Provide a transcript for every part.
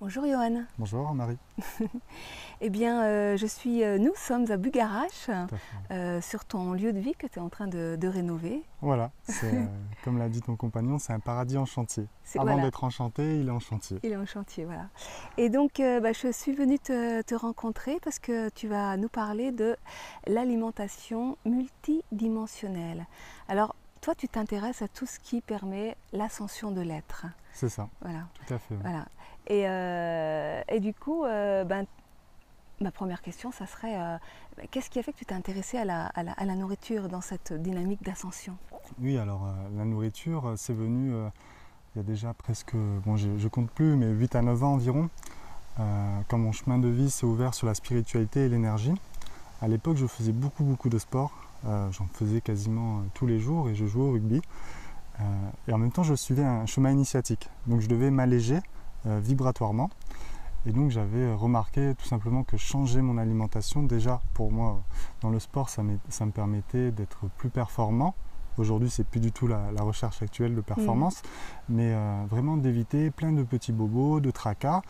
Bonjour Johan. Bonjour Marie. eh bien, euh, je suis, euh, nous sommes à Bugarache, euh, sur ton lieu de vie que tu es en train de, rénover. Voilà, comme l'a dit ton compagnon, c'est un paradis en chantier. Avant d'être en chantier, il est en chantier. Il est en chantier, voilà. Et donc, bah, je suis venue te, te, rencontrer parce que tu vas nous parler de l'alimentation multidimensionnelle. Alors, toi, tu t'intéresses à tout ce qui permet l'ascension de l'être. C'est ça. Voilà. Tout à fait. Voilà. Et, euh, et du coup, euh, ben, ma première question, ça serait euh, qu'est-ce qui a fait que tu t'es intéressé à la, nourriture dans cette dynamique d'ascension? Oui, alors la nourriture, c'est venu il y a déjà presque, bon, je ne compte plus, mais 8 à 9 ans environ, quand mon chemin de vie s'est ouvert sur la spiritualité et l'énergie. À l'époque, je faisais beaucoup, beaucoup de sport. J'en faisais quasiment tous les jours et je jouais au rugby. et en même temps, je suivais un chemin initiatique. Donc, je devais m'alléger vibratoirement. Et donc j'avais remarqué tout simplement que changer mon alimentation, déjà pour moi dans le sport, ça, ça me permettait d'être plus performant. Aujourd'hui, c'est plus du tout la, recherche actuelle de performance, mm. mais euh, vraiment d'éviter plein de petits bobos, de tracas.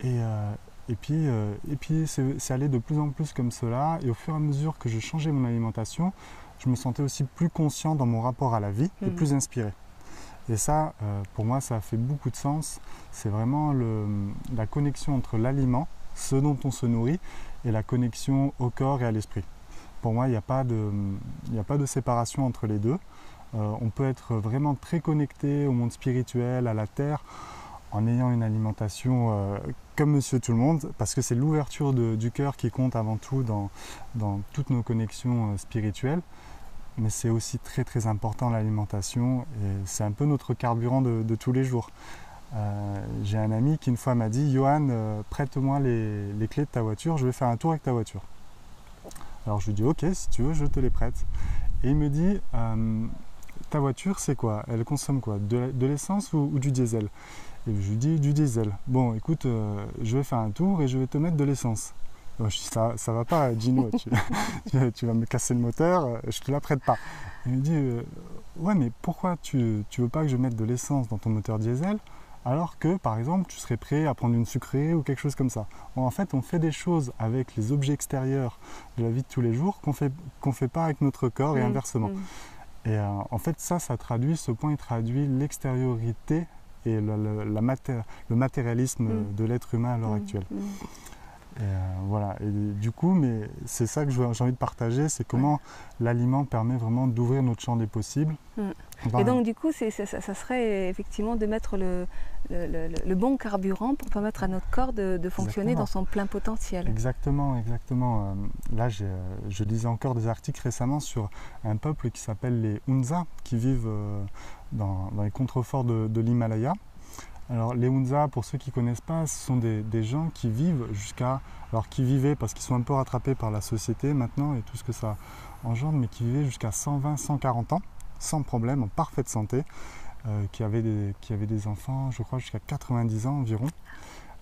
Et, euh, et puis, et puis c'est allé de plus en plus comme cela. Et au fur et à mesure que je changeais mon alimentation, je me sentais aussi plus conscient dans mon rapport à la vie et mm. plus inspiré. Et ça, euh, pour moi, ça fait beaucoup de sens. C'est vraiment la connexion entre l'aliment, ce dont on se nourrit, et la connexion au corps et à l'esprit. Pour moi, il n'y a, pas de, séparation entre les deux. Euh, on peut être vraiment très connecté au monde spirituel, à la terre, en ayant une alimentation euh, comme monsieur tout le monde, parce que c'est l'ouverture du cœur qui compte avant tout dans toutes nos connexions spirituelles mais c'est aussi très très important l'alimentation et c'est un peu notre carburant de, tous les jours. Euh, j'ai un ami qui une fois m'a dit Johan, euh, prête-moi les, clés de ta voiture, je vais faire un tour avec ta voiture. Alors je lui dis ok, si tu veux, je te les prête. Et il me dit euh, ta voiture, c'est quoi? Elle consomme quoi? De, l'essence ou, du diesel? Et je lui dis du diesel. Bon, écoute, je vais faire un tour et je vais te mettre de l'essence ça, ça va pas, Gino, tu, vas me casser le moteur, je te la prête pas. Il me dit, euh, ouais, mais pourquoi tu, ne veux pas que je mette de l'essence dans ton moteur diesel alors que, par exemple, tu serais prêt à prendre une sucrée ou quelque chose comme ça. en fait, on fait des choses avec les objets extérieurs de la vie de tous les jours qu'on fait, qu'on fait pas avec notre corps et mmh, inversement. Mmh. Et euh, en fait, ça, ça traduit, ce point, il traduit l'extériorité et le, la le matérialisme mmh. de l'être humain à l'heure actuelle. Et euh, voilà, et du coup, mais c'est ça que j'ai envie de partager, c'est comment l'aliment permet vraiment d'ouvrir notre champ des possibles. Mm. Et donc du coup, ça, serait effectivement de mettre le, bon carburant pour permettre à notre corps de, fonctionner dans son plein potentiel. Exactement, exactement. Euh, là, euh, je lisais encore des articles récemment sur un peuple qui s'appelle les Hunza, qui vivent dans, les contreforts de l'Himalaya. Alors les Hunza, pour ceux qui ne connaissent pas, ce sont des, gens qui vivent jusqu'à... Alors qui vivaient parce qu'ils sont un peu rattrapés par la société maintenant et tout ce que ça engendre, mais qui vivaient jusqu'à 120-140 ans, sans problème, en parfaite santé, euh, qui, avaient des, enfants, je crois, jusqu'à 90 ans environ.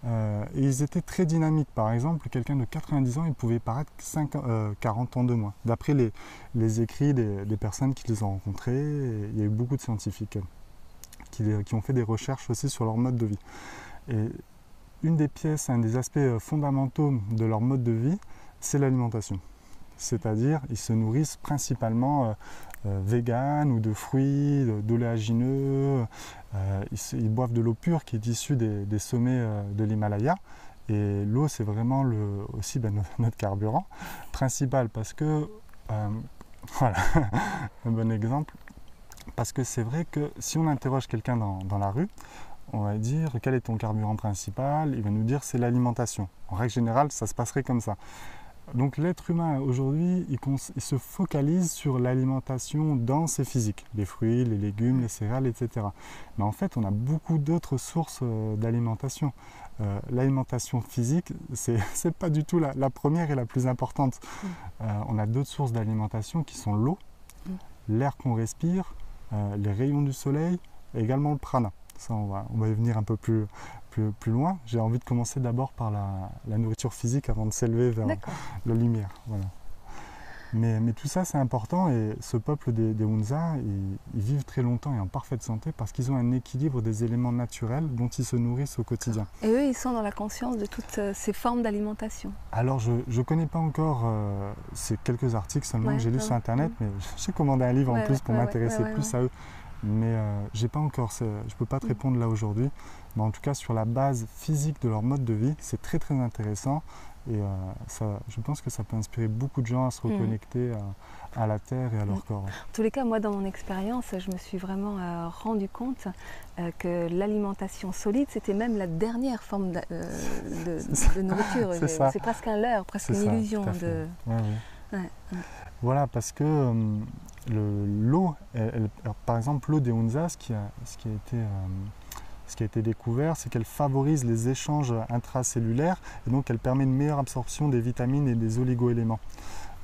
Euh, et ils étaient très dynamiques. Par exemple, quelqu'un de 90 ans, il pouvait paraître 40 euh, ans de moins. D'après les, écrits des, des, personnes qui les ont rencontrés, il y a eu beaucoup de scientifiques qui, ont fait des recherches aussi sur leur mode de vie. Et une des pièces, un des aspects euh, fondamentaux de leur mode de vie, c'est l'alimentation. C'est-à-dire, ils se nourrissent principalement euh, euh, vegan ou de fruits, d'oléagineux. ils, boivent de l'eau pure qui est issue des, sommets de l'Himalaya. Et l'eau, c'est vraiment aussi ben, notre carburant principal parce que, voilà, un bon exemple, parce que c'est vrai que si on interroge quelqu'un dans, la rue, on va dire quel est ton carburant principal, il va nous dire c'est l'alimentation. En règle générale, ça se passerait comme ça. Donc l'être humain aujourd'hui, il, se focalise sur l'alimentation dense et physique, les fruits, les légumes, les céréales, etc. Mais en fait, on a beaucoup d'autres sources euh, d'alimentation. Euh, l'alimentation physique, c'est n'est pas du tout la, première et la plus importante. Mm. Euh, on a d'autres sources d'alimentation qui sont l'eau, mm. l'air qu'on respire, les rayons du soleil et également le prana. Ça, on va, on va y venir un peu plus, plus, plus loin. J'ai envie de commencer d'abord par la, nourriture physique avant de s'élever vers la lumière. Voilà. Mais, mais tout ça, c'est important et ce peuple des, des Hunza, ils, ils vivent très longtemps et en parfaite santé parce qu'ils ont un équilibre des éléments naturels dont ils se nourrissent au quotidien. Et eux, ils sont dans la conscience de toutes euh, ces formes d'alimentation. Alors, je ne connais pas encore euh, ces quelques articles seulement Ouais, que j'ai lus ouais, sur Internet, mais j'ai commandé un livre en plus pour m'intéresser plus à eux. Mais euh, j'ai pas encore, je peux pas te Mm. répondre là aujourd'hui. Mais en tout cas, sur la base physique de leur mode de vie, c'est très très intéressant. Et euh, ça, je pense que ça peut inspirer beaucoup de gens à se Mm. reconnecter à, à la terre et à leur Mm. corps. En tous les cas, moi, dans mon expérience, je me suis vraiment euh, rendu compte euh, que l'alimentation solide, c'était même la dernière forme de, nourriture. C'est presque un leurre, presque une ça, illusion. De... Ouais, ouais. Ouais. Voilà, parce que le- l'eau, par exemple, l'eau des Hunza, ce qui a, ce qui a été, euh, ce qui a été découvert, c'est qu'elle favorise les échanges intracellulaires et donc elle permet une meilleure absorption des vitamines et des oligoéléments.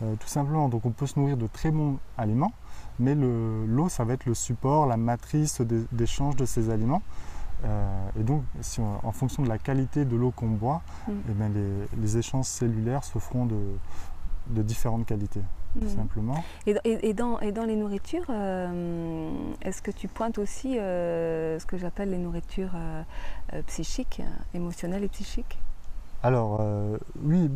Euh, tout simplement, donc on peut se nourrir de très bons aliments, mais le- l'eau, ça va être le support, la matrice d'é- d'échange de ces aliments. Euh, et donc, si on- en fonction de la qualité de l'eau qu'on boit, Mm. eh ben, les, les échanges cellulaires se feront de, de différentes qualités, tout Mhm. simplement. Et, dans- et- et dans, et dans les nourritures, euh, est-ce que tu pointes aussi euh, ce que j'appelle les nourritures euh, psychiques, émotionnelles et psychiques? Alors, oui,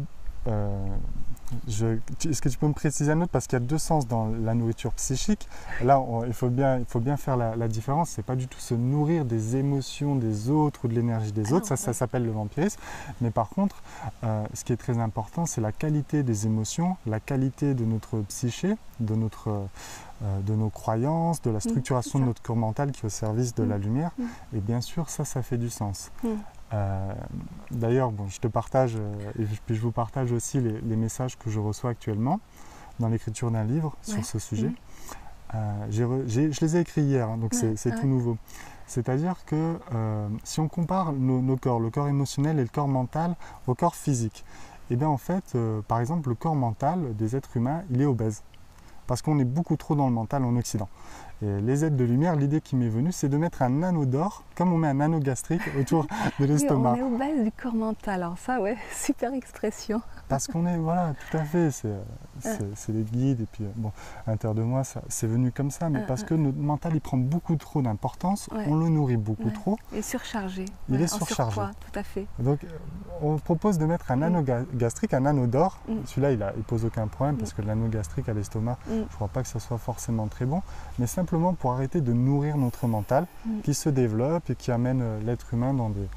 est-ce que tu peux me préciser un autre? Parce qu'il y a deux sens dans la nourriture psychique. Là, on- il, faut bien, il faut bien faire la, la différence. C'est pas du tout se nourrir des émotions des autres ou de l'énergie des Ah autres. non, ça, ça s'appelle le vampirisme. Mais par contre, euh, ce qui est très important, c'est la qualité des émotions, la qualité de notre psyché, de, notre, euh, de nos croyances, de la structuration de notre corps mental qui est au service de Mm. la lumière. Mm. Et bien sûr, ça, ça fait du sens. Euh, D'ailleurs, bon, je te partage euh, et puis je vous partage aussi les, les messages que je reçois actuellement dans l'écriture d'un livre Ouais. sur ce sujet. Mhm. Euh, re- je les ai écrits hier, hein, donc Ouais, c'est c'est ouais. tout nouveau. C'est-à-dire que euh, si on compare nos, nos corps, le corps émotionnel et le corps mental au corps physique, et bien en fait, euh, par exemple, le corps mental des êtres humains, il est obèse. Parce qu'on est beaucoup trop dans le mental en Occident. Et les aides de lumière, l'idée qui m'est venue, c'est de mettre un anneau d'or, comme on met un anneau gastrique autour de Oui, l'estomac. on est au base du corps mental. Alors ça, ouais, super expression. Parce qu'on est, voilà, tout à fait, c'est c'est les guides, et puis, euh, bon, à l'intérieur de moi, ça- c'est venu comme ça, mais Euh, parce euh. que notre mental, il prend beaucoup trop d'importance, Ouais. on le nourrit beaucoup Ouais. trop, Et surchargé. Il est surchargé. surpoids, tout à fait. donc euh, on propose de mettre un anneau ga- gastrique, un anneau d'or, Mm. celui-là, il, il pose aucun problème, parce que l'anneau gastrique à l'estomac, Mm. je crois pas que ce soit forcément très bon, mais simplement pour arrêter de nourrir notre mental, Mm. qui se développe et qui amène euh, l'être humain dans des,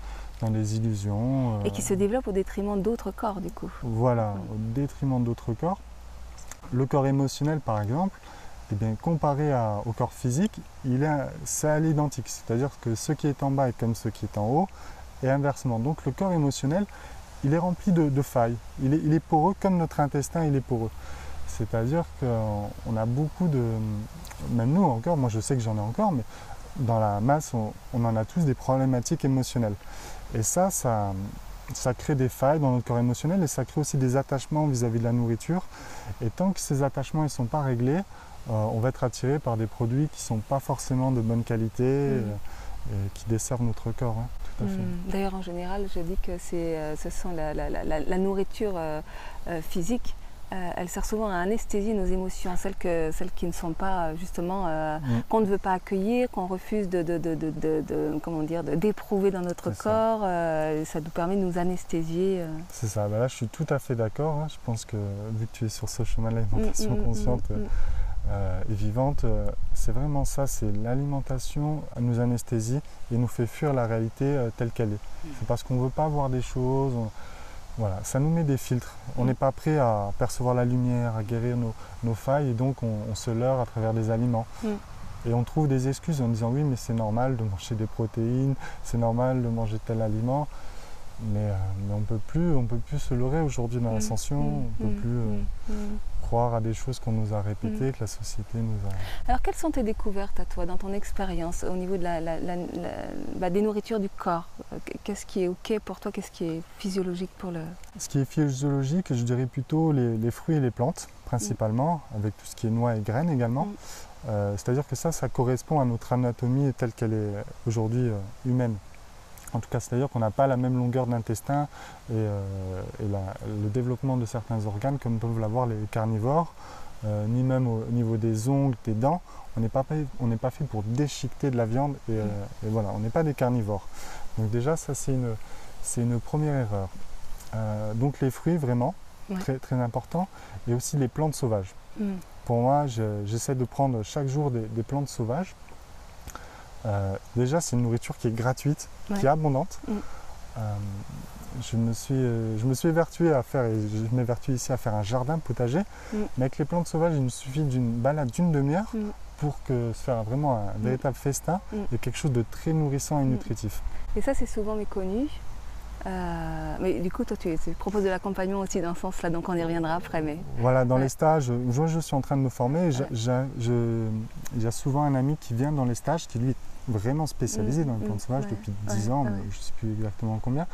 dans des illusions. Et euh, qui se développe au détriment d'autres corps, du coup. Voilà, Mm. au détriment d'autres corps. Le corps émotionnel, par exemple, eh bien, comparé à- au corps physique, il est, c'est à l'identique. C'est-à-dire que ce qui est en bas est comme ce qui est en haut, et inversement. Donc le corps émotionnel, il est rempli de, de failles. Il est, il est poreux comme notre intestin, il est poreux. C'est-à-dire qu'on a beaucoup de... Même nous encore, moi je sais que j'en ai encore, mais dans la masse, on, on en a tous des problématiques émotionnelles. Et ça, ça, ça crée des failles dans notre corps émotionnel et ça crée aussi des attachements vis-à-vis de la nourriture. Et tant que ces attachements ne sont pas réglés, euh, on va être attiré par des produits qui ne sont pas forcément de bonne qualité euh, et qui desservent notre corps. hein, tout à fait. Mm. D'ailleurs, en général, je dis que euh, ce sont la, la- la- la- la nourriture euh, euh, physique. Euh, elle sert souvent à anesthésier nos émotions, celles, que, celles qui ne sont pas euh, justement euh, Mm. qu'on ne veut pas accueillir, qu'on refuse de, de- de- de- de- de- comment dire, de- d'éprouver dans notre ça. corps. euh, ça nous permet de nous anesthésier. C'est ça, Bah là je suis tout à fait d'accord. hein. Je pense que vu que tu es sur ce chemin de l'alimentation Mm, mm, consciente et vivante, c'est vraiment ça, c'est l'alimentation nous anesthésie et nous fait fuir la réalité telle qu'elle est. C'est parce qu'on ne veut pas voir des choses, on- voilà, ça nous met des filtres. On Mm. n'est pas prêt à percevoir la lumière, à guérir nos, nos failles et donc on, on se leurre à travers des aliments. Mm. Et on trouve des excuses en disant oui mais c'est normal de manger des protéines, c'est normal de manger tel aliment. Mais, euh, mais on peut plus, on peut plus se leurrer aujourd'hui dans Mm, l'ascension. mm, on peut plus euh. Croire à des choses qu'on nous a répétées, que la société nous a. Alors, quelles sont tes découvertes à toi dans ton expérience au niveau de la, la- la- la- bah, des nourritures du corps? Euh, Qu'est-ce qui est OK pour toi? Qu'est-ce qui est physiologique pour le. Ce qui est physiologique, je dirais plutôt les, les fruits et les plantes, principalement, avec tout ce qui est noix et graines également. Mm. Euh, C'est-à-dire que ça, ça correspond à notre anatomie telle qu'elle est aujourd'hui euh, humaine. En tout cas, c'est-à-dire qu'on n'a pas la même longueur d'intestin et, euh, et la- le développement de certains organes comme peuvent l'avoir les carnivores euh, ni même au, niveau des ongles, des dents. On n'est pas, pas fait pour déchiqueter de la viande et, euh, et voilà, on n'est pas des carnivores. Donc déjà, ça c'est une, c'est une première erreur. Donc les fruits, vraiment, Ouais. très, très important, et aussi les plantes sauvages. Mm. Pour moi, je- j'essaie de prendre chaque jour des, des plantes sauvages. Euh, déjà, c'est une nourriture qui est gratuite, qui est abondante. Mm. Euh, je, me suis, euh, je me suis évertué à faire, et je m'évertue ici à faire un jardin potager. Mm. Mais avec les plantes sauvages, il me suffit d'une balade d'une demi-heure Mm. pour que se faire vraiment un véritable festin et quelque chose de très nourrissant et nutritif. Et ça, c'est souvent méconnu. Euh, mais du coup, toi, tu, tu proposes de l'accompagnement aussi dans ce sens-là, donc on y reviendra après. Mais Voilà, dans Ouais. les stages, où je, suis en train de me former, il y a souvent un ami qui vient dans les stages qui lui est vraiment spécialisé Mm, dans les plantes mm, sauvages ouais, depuis ouais, 10 ans, mais je ne sais plus exactement combien.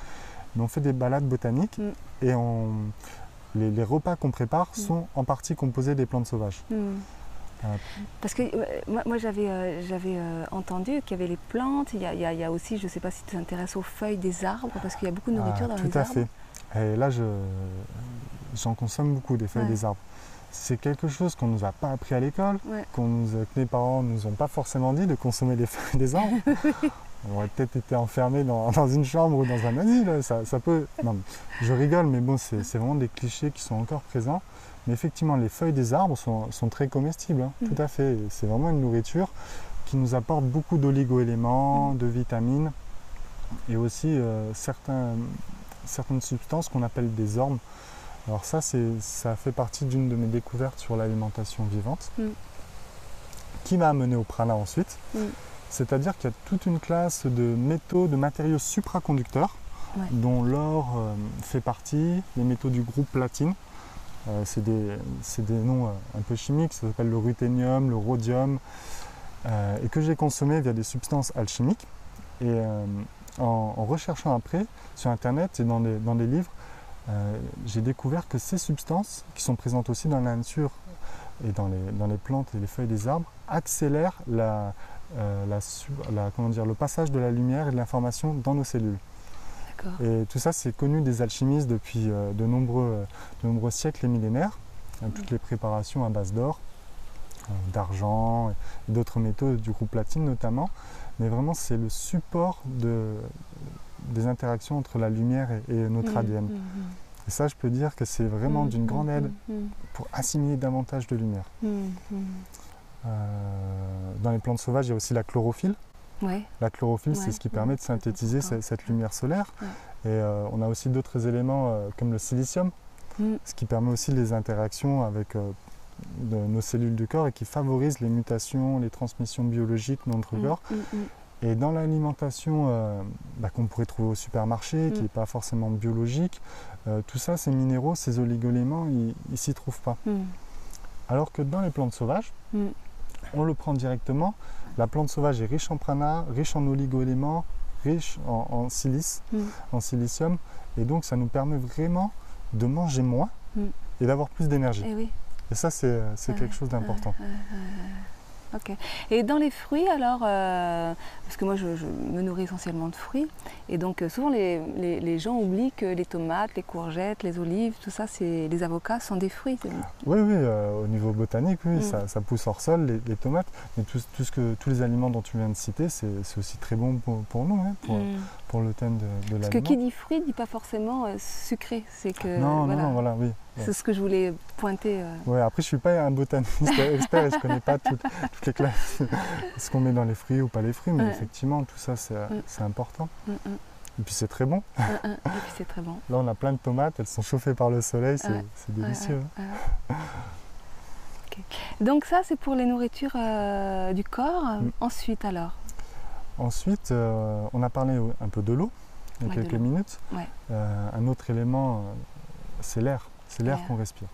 Mais on fait des balades botaniques Mm. et on, les, les repas qu'on prépare sont en partie composés des plantes sauvages. Parce que euh, moi, moi, j'avais euh, euh, entendu qu'il y avait les plantes, il y a, il y aussi, je ne sais pas si tu t'intéresses aux feuilles des arbres, parce qu'il y a beaucoup de nourriture Ah, dans tout les à arbres. fait. Et là, je- j'en consomme beaucoup des feuilles Ouais. des arbres. C'est quelque chose qu'on ne nous a pas appris à l'école, Ouais. qu'on nous a- que mes parents ne nous ont pas forcément dit de consommer des feuilles des arbres. On aurait peut-être été enfermés dans, dans une chambre ou dans un asile. Ça, ça peut. Non, je rigole, mais bon, c'est vraiment des clichés qui sont encore présents. Mais effectivement, les feuilles des arbres sont, sont très comestibles, hein, Mm. tout à fait. C'est vraiment une nourriture qui nous apporte beaucoup d'oligo-éléments, Mm. de vitamines et aussi euh, certains, certaines substances qu'on appelle des ormes. Alors ça, ça fait partie d'une de mes découvertes sur l'alimentation vivante, Mm. qui m'a amené au prana ensuite. Mm. C'est-à-dire qu'il y a toute une classe de métaux, de matériaux supraconducteurs, Ouais. dont l'or euh, fait partie, les métaux du groupe platine. Euh, c'est des, des noms euh, un peu chimiques, ça s'appelle le ruthénium, le rhodium, euh, et que j'ai consommé via des substances alchimiques. Et en, recherchant après sur Internet et dans des, livres, j'ai découvert que ces substances, qui sont présentes aussi dans la nature et dans les, plantes et les feuilles des arbres, accélèrent le passage de la lumière et de l'information dans nos cellules. Et tout ça, c'est connu des alchimistes depuis euh, de, nombreux, euh, de nombreux siècles et millénaires. Euh, Toutes les préparations à base d'or, euh, d'argent et d'autres métaux du groupe platine notamment. Mais vraiment, c'est le support de, des interactions entre la lumière et, et notre Hmm, ADN. hmm, hmm. Et ça, je peux dire que c'est vraiment d'une grande aide pour assimiler davantage de lumière. Euh, dans les plantes sauvages, il y a aussi la chlorophylle. Ouais. La chlorophylle, c'est ce qui permet de synthétiser cette lumière solaire. Et euh, on a aussi d'autres éléments euh, comme le silicium, Hmm. ce qui permet aussi les interactions avec euh, de nos cellules du corps et qui favorise les mutations, les transmissions biologiques dans notre Hmm, corps. hmm. Et dans l'alimentation bah, qu'on pourrait trouver au supermarché, qui Mm. n'est pas forcément biologique, tout ça, ces minéraux, ces oligoéléments, ils ne s'y trouvent pas. Alors que dans les plantes sauvages, Mm. on le prend directement. La plante sauvage est riche en prana, riche en oligoéléments, riche en, en silice, Mm. en silicium. Et donc, ça nous permet vraiment de manger moins Mm. et d'avoir plus d'énergie. Eh oui. Et ça, c'est c'est Ouais, quelque chose d'important. Ouais. Ok. Et dans les fruits, alors, euh, parce que moi je, je me nourris essentiellement de fruits, et donc euh, souvent les, les- les gens oublient que les tomates, les courgettes, les olives, tout ça, c'est les avocats sont des fruits. Oui, oui, euh, au niveau botanique, oui, Mm. ça, ça pousse hors sol, les, les tomates. Mais tout, tout ce que, tous les aliments dont tu viens de citer, c'est aussi très bon pour, pour nous, hein, pour, Mm. pour le thème de, de Parce que l'aliment. qui dit fruit dit pas forcément sucré. C'est que Non, voilà. non, non, voilà, oui. Ouais. C'est ce que je voulais pointer. euh. Ouais, après, je suis pas un botaniste expert et je connais pas toutes, toutes les classes, ce qu'on met dans les fruits ou pas les fruits, mais Ouais. effectivement, tout ça, c'est Mm. important. Mm, mm, Et puis, c'est très bon. Et puis c'est très bon. Là, on a plein de tomates, elles sont chauffées par le soleil, c'est délicieux. Donc ça, c'est pour les nourritures euh, du corps. Ensuite, alors? Ensuite, euh, on a parlé un peu de l'eau il y a quelques minutes. Un autre élément, c'est l'air. C'est l'air qu'on respire.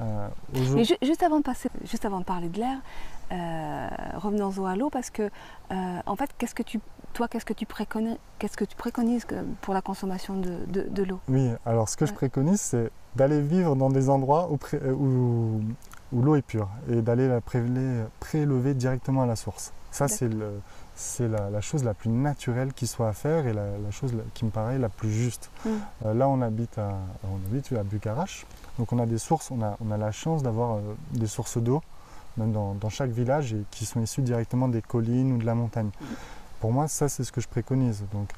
Euh, Mais ju- juste avant de passer, juste avant de parler de l'air, euh, revenons-en à l'eau parce que, euh, en fait, qu'est-ce que tu, toi, qu'est-ce que tu préconises, qu'est-ce que tu préconises pour la consommation de, de- de l'eau? Oui, alors ce que je préconise, c'est d'aller vivre dans des endroits où, où- où l'eau est pure et d'aller la prélever, prélever directement à la source. Ça, c'est le, c'est la, chose la plus naturelle qui soit à faire et la, chose qui me paraît la plus juste. Mm. Euh, là, on habite, à, on habite à Bucarache, donc on a des sources, on a, on a la chance d'avoir euh, des sources d'eau, même dans, chaque village, et qui sont issues directement des collines ou de la montagne. Mm. Pour moi, ça, c'est ce que je préconise. Donc,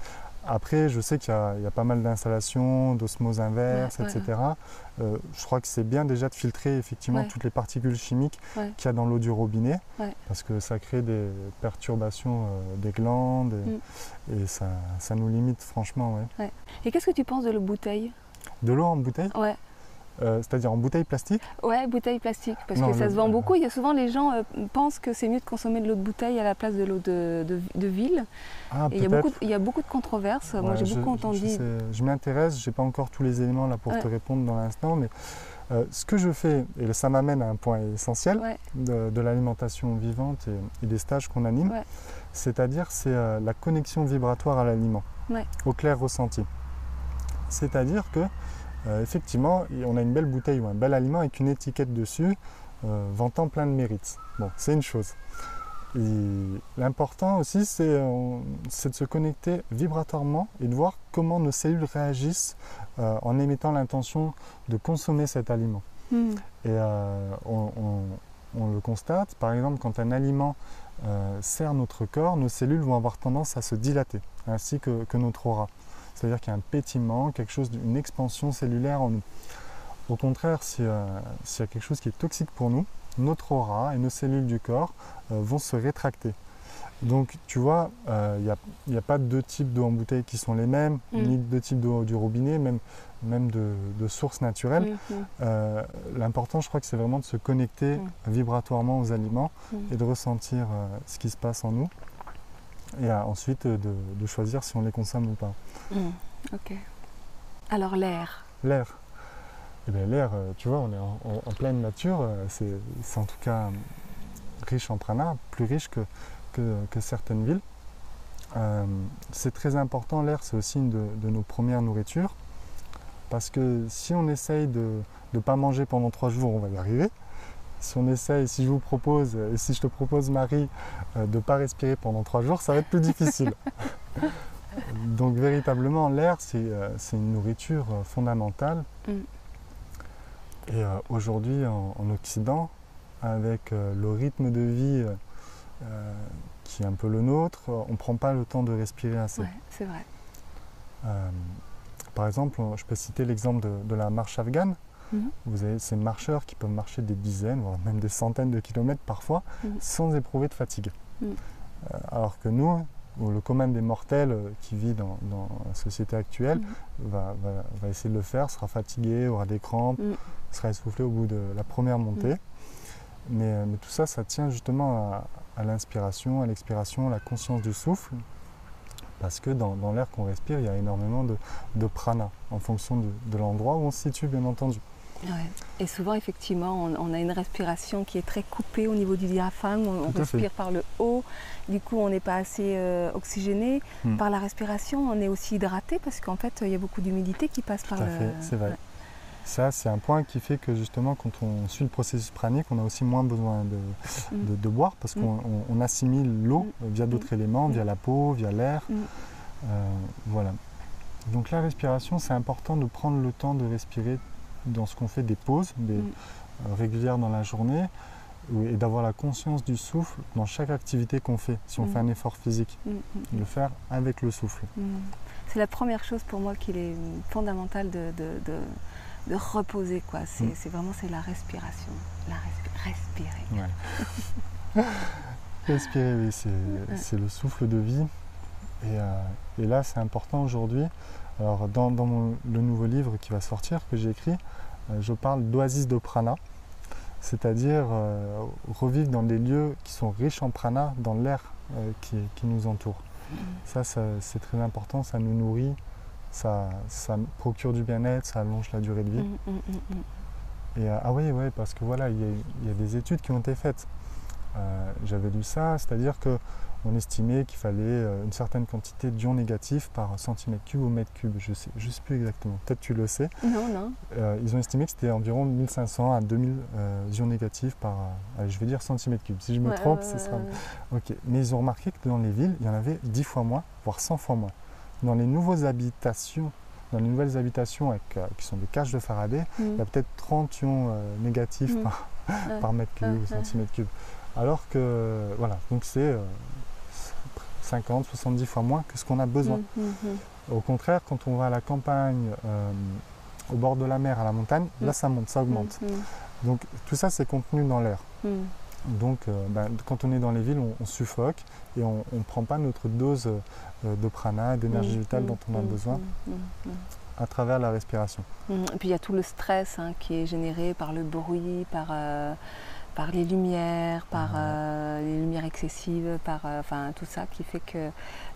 après, je sais qu'il y, a pas mal d'installations, d'osmose inverse, etc. Euh, je crois que c'est bien déjà de filtrer effectivement toutes les particules chimiques qu'il y a dans l'eau du robinet, parce que ça crée des perturbations euh, des glandes et, mm. ça, ça, nous limite franchement. Et qu'est-ce que tu penses de l'eau bouteille? De l'eau en bouteille? Ouais. Euh, c'est-à-dire en bouteille plastique Ouais, bouteille plastique, parce que ça se vend beaucoup. Il y a souvent les gens euh, pensent que c'est mieux de consommer de l'eau de bouteille à la place de l'eau de, de, ville. Ah, il, y a beaucoup, il y a beaucoup de controverses. Moi, j'ai beaucoup entendu. Je, je m'intéresse, je n'ai pas encore tous les éléments là pour te répondre dans l'instant, mais euh, ce que je fais, et ça m'amène à un point essentiel de, l'alimentation vivante et, des stages qu'on anime, c'est-à-dire c'est la connexion vibratoire à l'aliment, au clair ressenti. C'est-à-dire que euh, effectivement, on a une belle bouteille ou un bel aliment avec une étiquette dessus, euh, vantant plein de mérites. Bon, c'est une chose. L'important aussi, euh, c'est de se connecter vibratoirement et de voir comment nos cellules réagissent en émettant l'intention de consommer cet aliment. Hmm. Et on, le constate, par exemple, quand un aliment sert notre corps, nos cellules vont avoir tendance à se dilater, ainsi que notre aura. C'est-à-dire qu'il y a un pétillement, quelque chose, une expansion cellulaire en nous. Au contraire, s'il y a quelque chose qui est toxique pour nous, notre aura et nos cellules du corps euh, vont se rétracter. Donc, tu vois, euh, il n'y a, pas deux types d'eau en bouteille qui sont les mêmes, mm. ni deux types d'eau du robinet, même, même de, sources naturelles. Mm, mm. Euh, l'important, je crois que c'est vraiment de se connecter vibratoirement aux aliments et de ressentir ce qui se passe en nous et ensuite euh, de, choisir si on les consomme ou pas. Hmm, ok. Alors l'air L'air. Eh bien l'air, euh, tu vois, on est en, pleine nature, euh, c'est en tout cas riche en prana, plus riche que, que, certaines villes. c'est très important, l'air c'est aussi une de, nos premières nourritures, parce que si on essaye de ne pas manger pendant trois jours, on va y arriver si on essaye, si je vous propose, et si je te propose Marie, euh, de ne pas respirer pendant trois jours, ça va être plus difficile. Donc véritablement, l'air, c'est euh, une nourriture euh, fondamentale. Mm. Et aujourd'hui, en, Occident, avec le rythme de vie qui est un peu le nôtre, on ne prend pas le temps de respirer assez. c'est vrai. par exemple, je peux citer l'exemple de, la marche afghane. Mhm. Vous avez ces marcheurs qui peuvent marcher des dizaines, voire même des centaines de kilomètres parfois, mhm. sans éprouver de fatigue. Mhm. Euh, alors que nous, le commun des mortels euh, qui vit dans, la société actuelle va, essayer de le faire, sera fatigué, aura des crampes, sera essoufflé au bout de la première montée. Euh, mais, tout ça, ça tient justement à, l'inspiration, à l'expiration, à la conscience du souffle. Parce que dans, l'air qu'on respire, il y a énormément de, prana en fonction de l'endroit où on se situe, bien entendu. Et souvent, effectivement, on, a une respiration qui est très coupée au niveau du diaphragme. On, respire par le haut. Du coup, on n'est pas assez euh, oxygéné. Hmm. Par la respiration, on est aussi hydraté parce qu'en fait, il y a beaucoup d'humidité qui passe par Tout à fait, c'est vrai. Ça, c'est un point qui fait que justement, quand on suit le processus pranique, on a aussi moins besoin de, hmm. boire parce hmm. qu'on assimile l'eau via d'autres éléments, via la peau, via l'air. Euh, voilà. Donc la respiration, c'est important de prendre le temps de respirer dans ce qu'on fait des pauses des, mm. euh, régulières dans la journée et d'avoir la conscience du souffle dans chaque activité qu'on fait, si on mm. fait un effort physique, mm, le faire avec le souffle. C'est la première chose pour moi qu'il est fondamental de, de, reposer. Quoi. C'est, vraiment c'est la respiration. La respirer. respirer, oui, c'est, le souffle de vie. Et, euh, et là, c'est important aujourd'hui alors, dans, le nouveau livre qui va sortir, que j'ai écrit, euh, je parle d'oasis de prana, c'est-à-dire euh, revivre dans des lieux qui sont riches en prana, dans l'air euh, qui, nous entoure. Ça, c'est très important, ça nous nourrit, ça, procure du bien-être, ça allonge la durée de vie. Mm, mm, mm, Et ah oui, oui, parce que voilà, il y, a des études qui ont été faites. J'avais lu ça, c'est-à-dire que on estimait qu'il fallait euh, une certaine quantité d'ions négatifs par centimètre cube ou mètre cube. Je sais, je sais plus exactement. Peut-être tu le sais. Non, non. Euh, ils ont estimé que c'était environ 1500 à 2000 euh, ions négatifs par, allez, je vais dire centimètre cube. Si je me Ouais, trompe, ce sera. Ok. Mais ils ont remarqué que dans les villes, il y en avait 10 fois moins, voire 100 fois moins. Dans les nouvelles habitations, dans les nouvelles habitations avec, euh, qui sont des cages de Faraday, Mm. il y a peut-être 30 ions euh, négatifs Mm. par, mètre cube ou centimètre cube. Alors que, voilà, donc c'est euh, 50, 70 fois moins que ce qu'on a besoin. Mm, mm, mm. Au contraire, quand on va à la campagne, euh, au bord de la mer, à la montagne, là ça monte, ça augmente. Donc tout ça c'est contenu dans l'air. Donc euh, ben, quand on est dans les villes, on, on suffoque et on ne prend pas notre dose euh, de prana, d'énergie vitale dont on a besoin à travers la respiration. Et puis il y a tout le stress hein, qui est généré par le bruit, par, euh, par les lumières, par euh, les lumières excessives, par euh, enfin tout ça qui fait que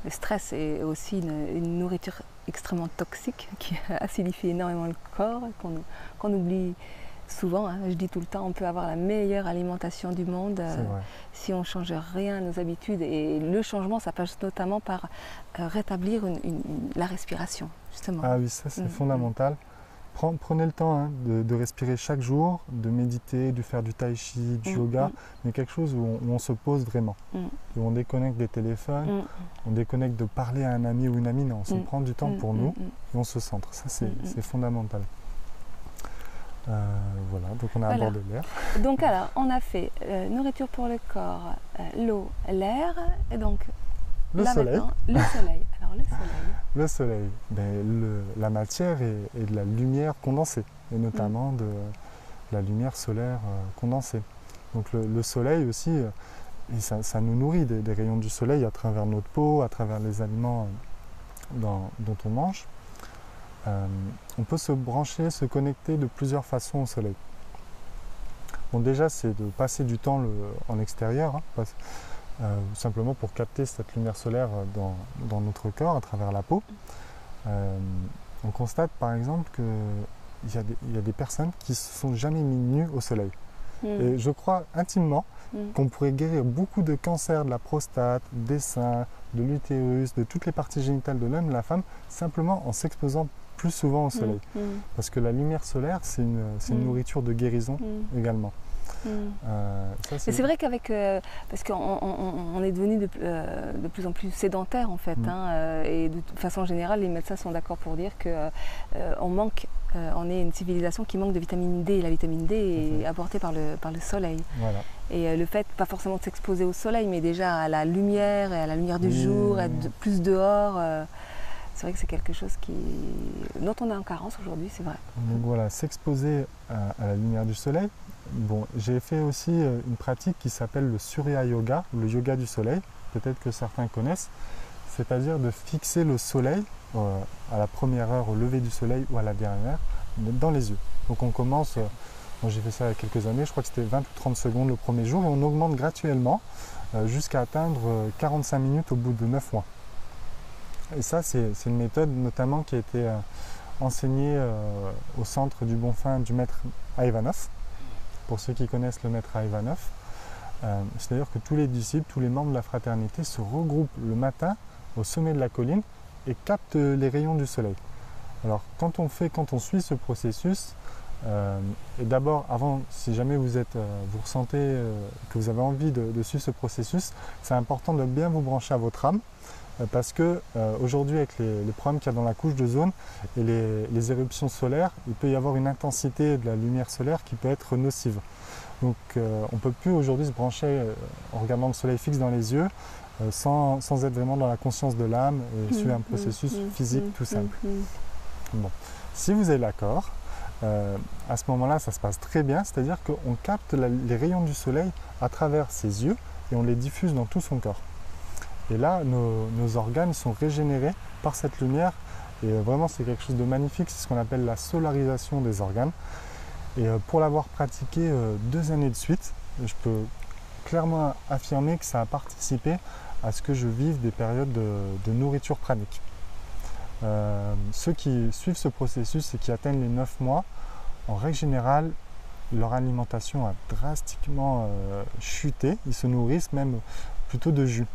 le stress est aussi une, une nourriture extrêmement toxique qui acidifie énormément le corps, qu'on qu'on oublie souvent. hein. Je dis tout le temps, on peut avoir la meilleure alimentation du monde. euh, si on ne change rien à nos habitudes. Et le changement, ça passe notamment par rétablir une- une- une- la respiration, justement. Ah oui, ça c'est Mm, fondamental. Pren- Prenez le temps hein, de, de respirer chaque jour, de méditer, de faire du tai chi, du Mm, yoga, mm. mais quelque chose où on, où on se pose vraiment. Mm. Et on déconnecte des téléphones, Mm, on déconnecte de parler à un ami ou une amie, non, on se Mm, prend du temps mm, pour mm, nous mm. et on se centre. Ça c'est Mm, mm. c'est fondamental. Euh, voilà, donc on a Voilà. abordé l'air. Donc alors, on a fait euh, nourriture pour le corps, euh, l'eau, l'air, et donc Le là soleil. le soleil. Alors le soleil. Le soleil, ben, le- la matière est, est de la lumière condensée, et notamment Mm. de la lumière solaire euh, condensée. Donc le, le soleil aussi, euh, et ça, ça nous nourrit des, des rayons du soleil à travers notre peau, à travers les aliments euh, dans- dont on mange. Euh, on peut se brancher, se connecter de plusieurs façons au soleil. Bon, déjà, c'est de passer du temps le- en extérieur, hein, euh, simplement pour capter cette lumière solaire dans, dans notre corps, à travers la peau. Euh, on constate par exemple qu'il y, a des- il y a des personnes qui ne se sont jamais mis nues au soleil. Mm, Et je crois intimement mm. qu'on pourrait guérir beaucoup de cancers de la prostate, des seins, de l'utérus, de toutes les parties génitales de l'homme et de la femme, simplement en s'exposant plus souvent au soleil. Mm, Parce que la lumière solaire, c'est une, une nourriture de guérison également. Mm. Euh, ça, Mais c'est vrai qu'avec. euh, parce qu'on on- on- on est devenu de, euh, de plus en plus sédentaire en fait. Mm. hein, et de toute façon générale, les médecins sont d'accord pour dire qu'on on manque. on est une civilisation qui manque de vitamine D. La vitamine D est Mhm. apportée par le, par le soleil. Voilà. Et le fait, pas forcément de s'exposer au soleil, mais déjà à la lumière et à la lumière du jour, être de- plus dehors, c'est vrai que c'est quelque chose qui, dont on est en carence aujourd'hui, c'est vrai. Donc voilà, s'exposer à, la lumière du soleil. Bon, j'ai fait aussi euh, une pratique qui s'appelle le Surya Yoga, le yoga du soleil, peut-être que certains connaissent, c'est-à-dire de fixer le soleil euh, à la première heure au lever du soleil ou à la dernière dans les yeux. Donc on commence, euh, j'ai fait ça il y a quelques années, je crois que c'était 20 ou 30 secondes le premier jour, et on augmente graduellement jusqu'à atteindre euh, 45 minutes au bout de 9 mois. Et ça, c'est une méthode notamment qui a été euh, enseignée euh, au centre du bon fin du maître Ivanov. Pour ceux qui connaissent le maître Ivanov, euh, c'est-à-dire que tous les disciples, tous les membres de la fraternité se regroupent le matin au sommet de la colline et captent les rayons du soleil. Alors quand on fait, quand on suit ce processus, et d'abord, avant, si jamais vous êtes, ressentez que vous avez envie de, suivre ce processus, c'est important de bien vous brancher à votre âme, parce que euh, aujourd'hui, avec les, les problèmes qu'il y a dans la couche de zone et les, les éruptions solaires, il peut y avoir une intensité de la lumière solaire qui peut être nocive. Donc, euh, on ne peut plus aujourd'hui se brancher euh, en regardant le soleil fixe dans les yeux, euh, sans, sans être vraiment dans la conscience de l'âme et suivre un Mm, processus mm, physique tout simple. Bon. Si vous êtes d'accord, euh, à ce moment-là, ça se passe très bien, c'est-à-dire qu'on capte la- les rayons du soleil à travers ses yeux et on les diffuse dans tout son corps. Et là, nos, organes sont régénérés par cette lumière et euh, vraiment, c'est quelque chose de magnifique, c'est ce qu'on appelle la solarisation des organes. Et euh, pour l'avoir pratiqué euh, deux années de suite, je peux clairement affirmer que ça a participé à ce que je vive des périodes de, nourriture pranique. Ceux qui suivent ce processus et qui atteignent les 9 mois, en règle générale, leur alimentation a drastiquement chuté. Ils se nourrissent même plutôt de jus.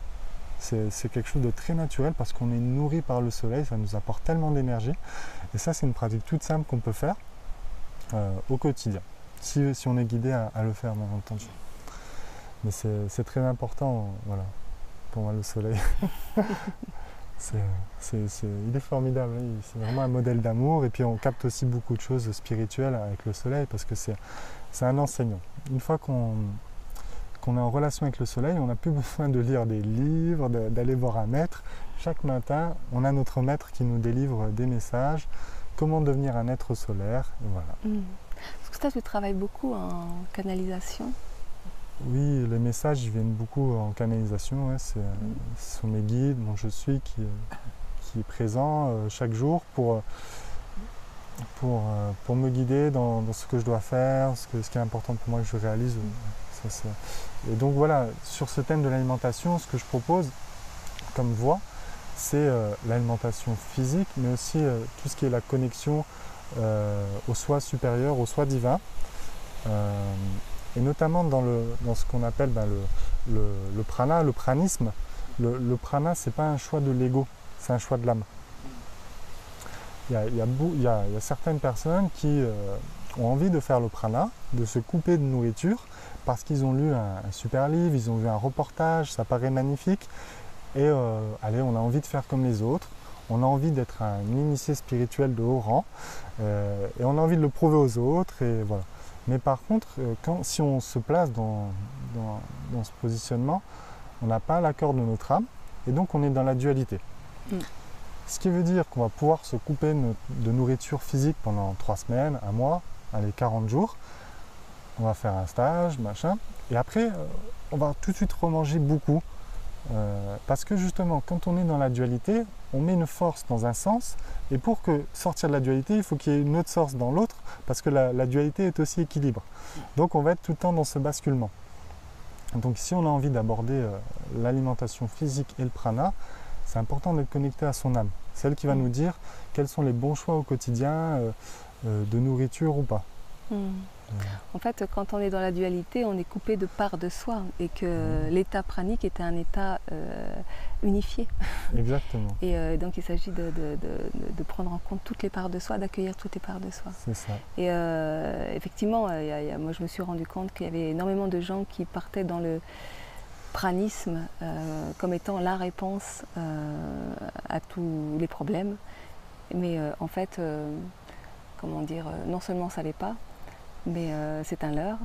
C'est quelque chose de très naturel parce qu'on est nourri par le soleil, ça nous apporte tellement d'énergie. Et ça, c'est une pratique toute simple qu'on peut faire euh, au quotidien, si, on est guidé à, le faire, bien entendu. Mais c'est très important, voilà, pour moi, le soleil. il est formidable, c'est vraiment un modèle d'amour. Et puis on capte aussi beaucoup de choses spirituelles avec le soleil parce que c'est un enseignant. Une fois qu'on est en relation avec le soleil, on n'a plus besoin de lire des livres, d'aller voir un maître. Chaque matin, on a notre maître qui nous délivre des messages, comment devenir un être solaire. voilà. Mmh. Parce que tu travailles beaucoup en canalisation. Oui, les messages viennent beaucoup en canalisation. ce sont mes guides, mon je suis qui, qui est présent euh, chaque jour pour, euh, pour, euh, pour me guider dans, ce que je dois faire, ce, ce qui est important pour moi que je réalise. Et donc voilà, sur ce thème de l'alimentation, ce que je propose comme voie, c'est l'alimentation physique, mais aussi tout ce qui est la connexion au soi supérieur, au soi divin et notamment dans, ce qu'on appelle ben, le, prana, le pranisme. Le, prana, ce n'est pas un choix de l'ego, c'est un choix de l'âme. Il y, a, certaines personnes qui euh, ont envie de faire le prana, de se couper de nourriture, parce qu'ils ont lu un, super livre, ils ont vu un reportage, ça paraît magnifique, et euh, allez, on a envie de faire comme les autres, on a envie d'être un initié spirituel de haut rang, euh, et on a envie de le prouver aux autres, et voilà. Mais par contre, euh, si on se place dans, ce positionnement, on n'a pas l'accord de notre âme et donc on est dans la dualité. Mm. Ce qui veut dire qu'on va pouvoir se couper de nourriture physique pendant trois semaines, un mois, allez, 40 jours. On va faire un stage, machin. Et après, euh, on va tout de suite remanger beaucoup. Euh, parce que justement, quand on est dans la dualité, on met une force dans un sens, et pour que sortir de la dualité, il faut qu'il y ait une autre force dans l'autre, parce que la, dualité est aussi équilibre. Donc on va être tout le temps dans ce basculement. Donc si on a envie d'aborder euh, l'alimentation physique et le prana, c'est important d'être connecté à son âme. Celle qui va nous dire quels sont les bons choix au quotidien de nourriture ou pas. Hmm. En fait, quand on est dans la dualité, on est coupé de part de soi et que l'état pranique était un état euh, unifié. Exactement. et euh, donc il s'agit de, prendre en compte toutes les parts de soi, d'accueillir toutes les parts de soi. C'est ça. Et euh, effectivement, moi je me suis rendu compte qu'il y avait énormément de gens qui partaient dans le pranisme comme étant la réponse à tous les problèmes. Mais en fait, comment dire, non seulement ça l'est pas, mais euh, c'est un leurre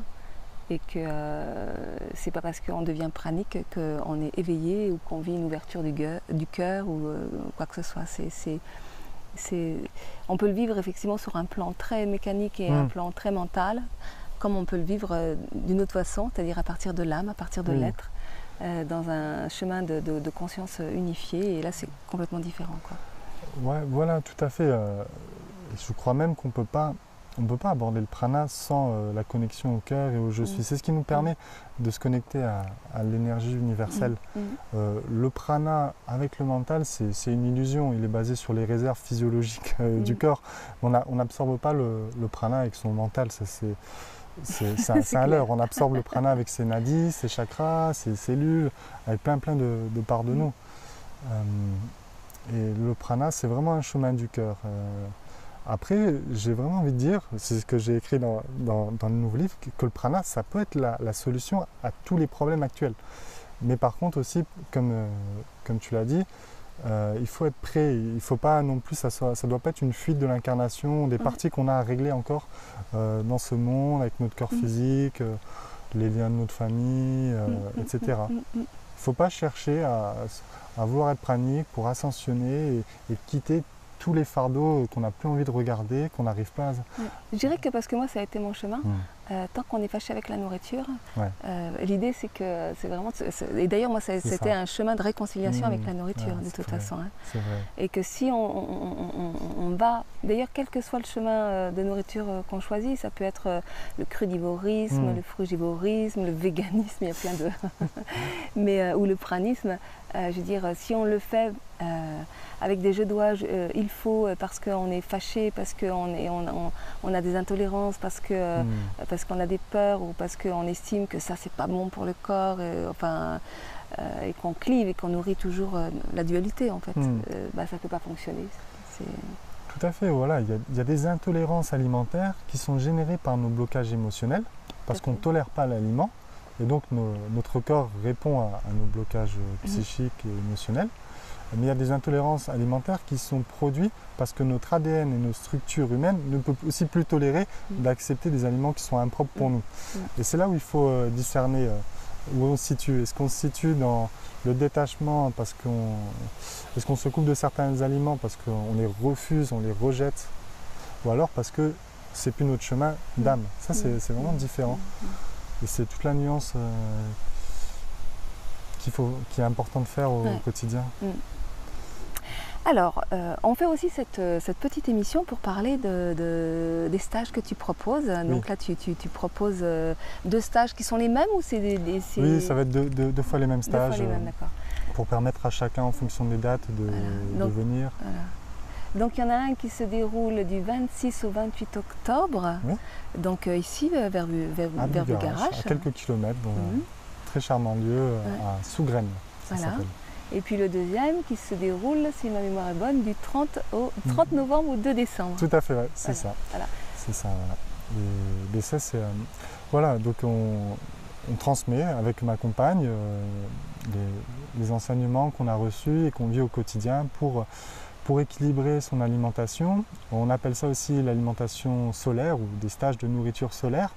et que euh, c'est pas parce qu'on devient pranique qu'on est éveillé ou qu'on vit une ouverture du, du cœur ou euh, quoi que ce soit. on peut le vivre effectivement sur un plan très mécanique et un hmm. plan très mental, comme on peut le vivre d'une autre façon, c'est-à-dire à partir de l'âme, à partir de l'être, dans un chemin de, conscience unifiée. Et là, c'est complètement différent. Ouais, voilà, tout à fait. je crois même qu'on ne peut pas on ne peut pas aborder le prana sans euh, la connexion au cœur et au je suis. Mm. C'est ce qui nous permet de se connecter à, l'énergie universelle. Mm. Mm. Euh, le prana avec le mental, c'est une illusion. Il est basé sur les réserves physiologiques euh, du corps. On n'absorbe pas le, prana avec son mental. C'est un, leurre. On absorbe le prana avec ses nadis, ses chakras, ses cellules, avec plein plein de, parts de nous. et le prana, c'est vraiment un chemin du cœur. Après, j'ai vraiment envie de dire, c'est ce que j'ai écrit dans, le nouveau livre, que, le prana, ça peut être la, solution à tous les problèmes actuels. Mais par contre aussi, comme, euh, comme tu l'as dit, euh, il faut être prêt. Il ne faut pas non plus, ça ne doit pas être une fuite de l'incarnation, des parties qu'on a à régler encore euh, dans ce monde, avec notre corps mm. physique, les liens de notre famille, mm, mm, etc. Il ne faut pas chercher à, vouloir être pranique pour ascensionner et, et quitter tous les fardeaux qu'on n'a plus envie de regarder, qu'on n'arrive pas à... Je dirais que parce que moi, ça a été mon chemin. Euh, tant qu'on est fâché avec la nourriture, euh, l'idée c'est que c'est vraiment. Et d'ailleurs, moi, c'était un chemin de réconciliation avec la nourriture, de toute façon. Hein. Et que si on, va. D'ailleurs, quel que soit le chemin euh, de nourriture qu'on choisit, ça peut être le crudivorisme, mm. le frugivorisme, le véganisme, il y a plein de. Mais, ou le pranisme. Euh, je veux dire, si on le fait euh, avec des jeux doigts, euh, il faut parce qu'on est fâché, parce qu'on on, on, a des intolérances, parce hmm. parce qu'on a des peurs ou parce qu'on estime que ça c'est pas bon pour le corps, enfin et qu'on clive et qu'on nourrit toujours la dualité en fait, hmm. bah, ça ne peut pas fonctionner. Tout à fait, voilà. Il y, a, des intolérances alimentaires qui sont générées par nos blocages émotionnels, parce qu'on ne tolère pas l'aliment, et donc notre corps répond à, nos blocages mhm. psychiques et émotionnels. Mais il y a des intolérances alimentaires qui sont produites parce que notre ADN et nos structures humaines ne peuvent aussi plus tolérer mhm. d'accepter des aliments qui sont impropres pour mhm. nous. Et c'est là où il faut euh, discerner euh, où on se situe. Est-ce qu'on se situe dans le détachement parce qu'on est-ce qu'on se coupe de certains aliments parce qu'on les refuse, on les rejette, ou alors parce que c'est plus notre chemin d'âme. Ça c'est vraiment différent. Et c'est toute la nuance euh, qu'il faut, qui est important de faire au, quotidien. Mm. Alors, euh, on fait aussi cette, euh, cette, petite émission pour parler de, des stages que tu proposes. Donc là, tu, tu, proposes deux stages qui sont les mêmes ou c'est des, Oui, ça va être deux, fois les mêmes stages. pour permettre à chacun, en fonction des dates, de, venir. Donc il y en a un qui se déroule du 26 au 28 octobre, donc euh, ici vers, vers, vers, à À quelques kilomètres, un mhm. très charmant lieu euh, à Sougraine. Et puis le deuxième qui se déroule, si ma mémoire est bonne, du 30 au 30 mhm. novembre au 2 décembre. Tout à fait, c'est ça. C'est ça, Et, ça, c'est. Euh, voilà, donc on, transmet avec ma compagne les, les, enseignements qu'on a reçus et qu'on vit au quotidien pour pour équilibrer son alimentation. On appelle ça aussi l'alimentation solaire ou des stages de nourriture solaire,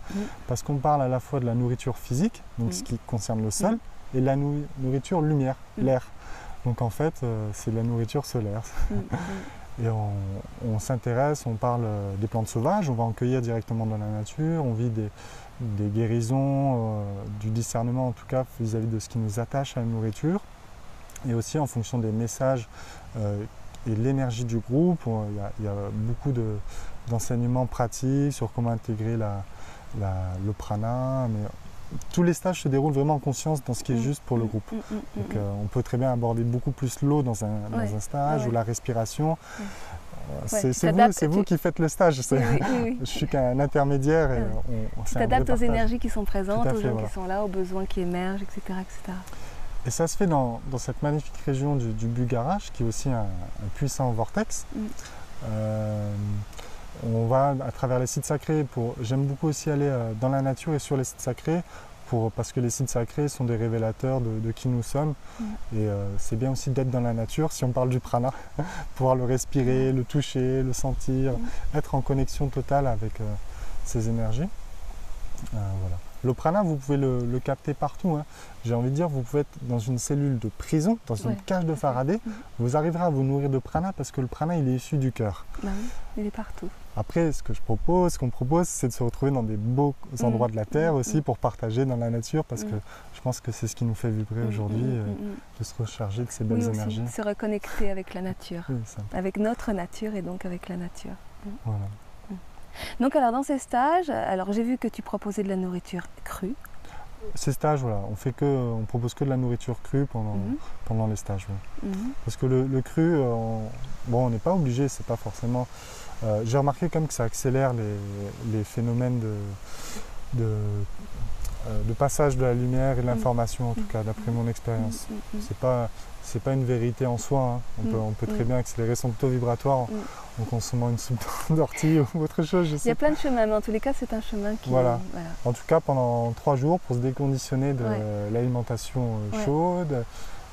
parce qu'on parle à la fois de la nourriture physique, donc ce qui concerne le sol, mm. et la nourriture lumière, l'air. Donc en fait, euh, c'est de la nourriture solaire. et on, s'intéresse, on parle euh, des plantes sauvages, on va en cueillir directement dans la nature, on vit des, guérisons, euh, du discernement en tout cas vis-à-vis de ce qui nous attache à la nourriture, et aussi en fonction des messages et l'énergie du groupe. Il y a, beaucoup d'enseignements pratiques sur comment intégrer la, le prana. Mais tous les stages se déroulent vraiment en conscience dans ce qui est mm. juste pour le mm. groupe. Mm, Donc, euh, on peut très bien aborder beaucoup plus l'eau dans un, dans un stage ou la respiration. Euh, c'est vous, qui faites le stage. je suis qu'un intermédiaire. Et on, tu t'adaptes aux énergies qui sont présentes, aux gens qui sont là, aux besoins qui émergent, etc. etc. Et ça se fait dans, cette magnifique région du, du Bugarach, qui est aussi un, puissant vortex. Mm. Euh, on va à travers les sites sacrés. Pour, j'aime beaucoup aussi aller euh, dans la nature et sur les sites sacrés, pour, parce que les sites sacrés sont des révélateurs de, qui nous sommes. Mm. Et euh, c'est bien aussi d'être dans la nature, si on parle du prana, pouvoir le respirer, le toucher, le sentir, mm. être en connexion totale avec ces énergies. voilà. Le prana, vous pouvez le, capter partout. Hein. J'ai envie de dire, vous pouvez être dans une cellule de prison, dans une cage de Faraday, mhm. vous arriverez à vous nourrir de prana parce que le prana, il est issu du cœur. Bah il est partout. Après, ce que je propose, ce qu'on propose, c'est de se retrouver dans des beaux mhm. endroits de la Terre mhm. aussi pour partager dans la nature parce que je pense que c'est ce qui nous fait vibrer aujourd'hui, euh, de se recharger de ces belles oui, énergies. Se reconnecter avec la nature, avec notre nature et donc avec la nature. Voilà. Donc alors dans ces stages, alors j'ai vu que tu proposais de la nourriture crue. Ces stages, voilà, on fait que, on propose que de la nourriture crue pendant, mhm. pendant les stages. Mhm. Parce que le, cru, euh, bon, on n'est pas obligé, c'est pas forcément. Euh, j'ai remarqué comme que ça accélère les, phénomènes de, de, euh, de, passage de la lumière et de mhm. l'information, en tout cas, d'après mon expérience. C'est pas, c'est pas une vérité en soi. Hein. On, peut, on, peut, très bien accélérer son taux vibratoire en consommant une soupe d'ortie ou autre chose. Il y a plein de chemins, mais en tous les cas, c'est un chemin qui. Voilà. En tout cas, pendant trois jours pour se déconditionner de l'alimentation euh, chaude.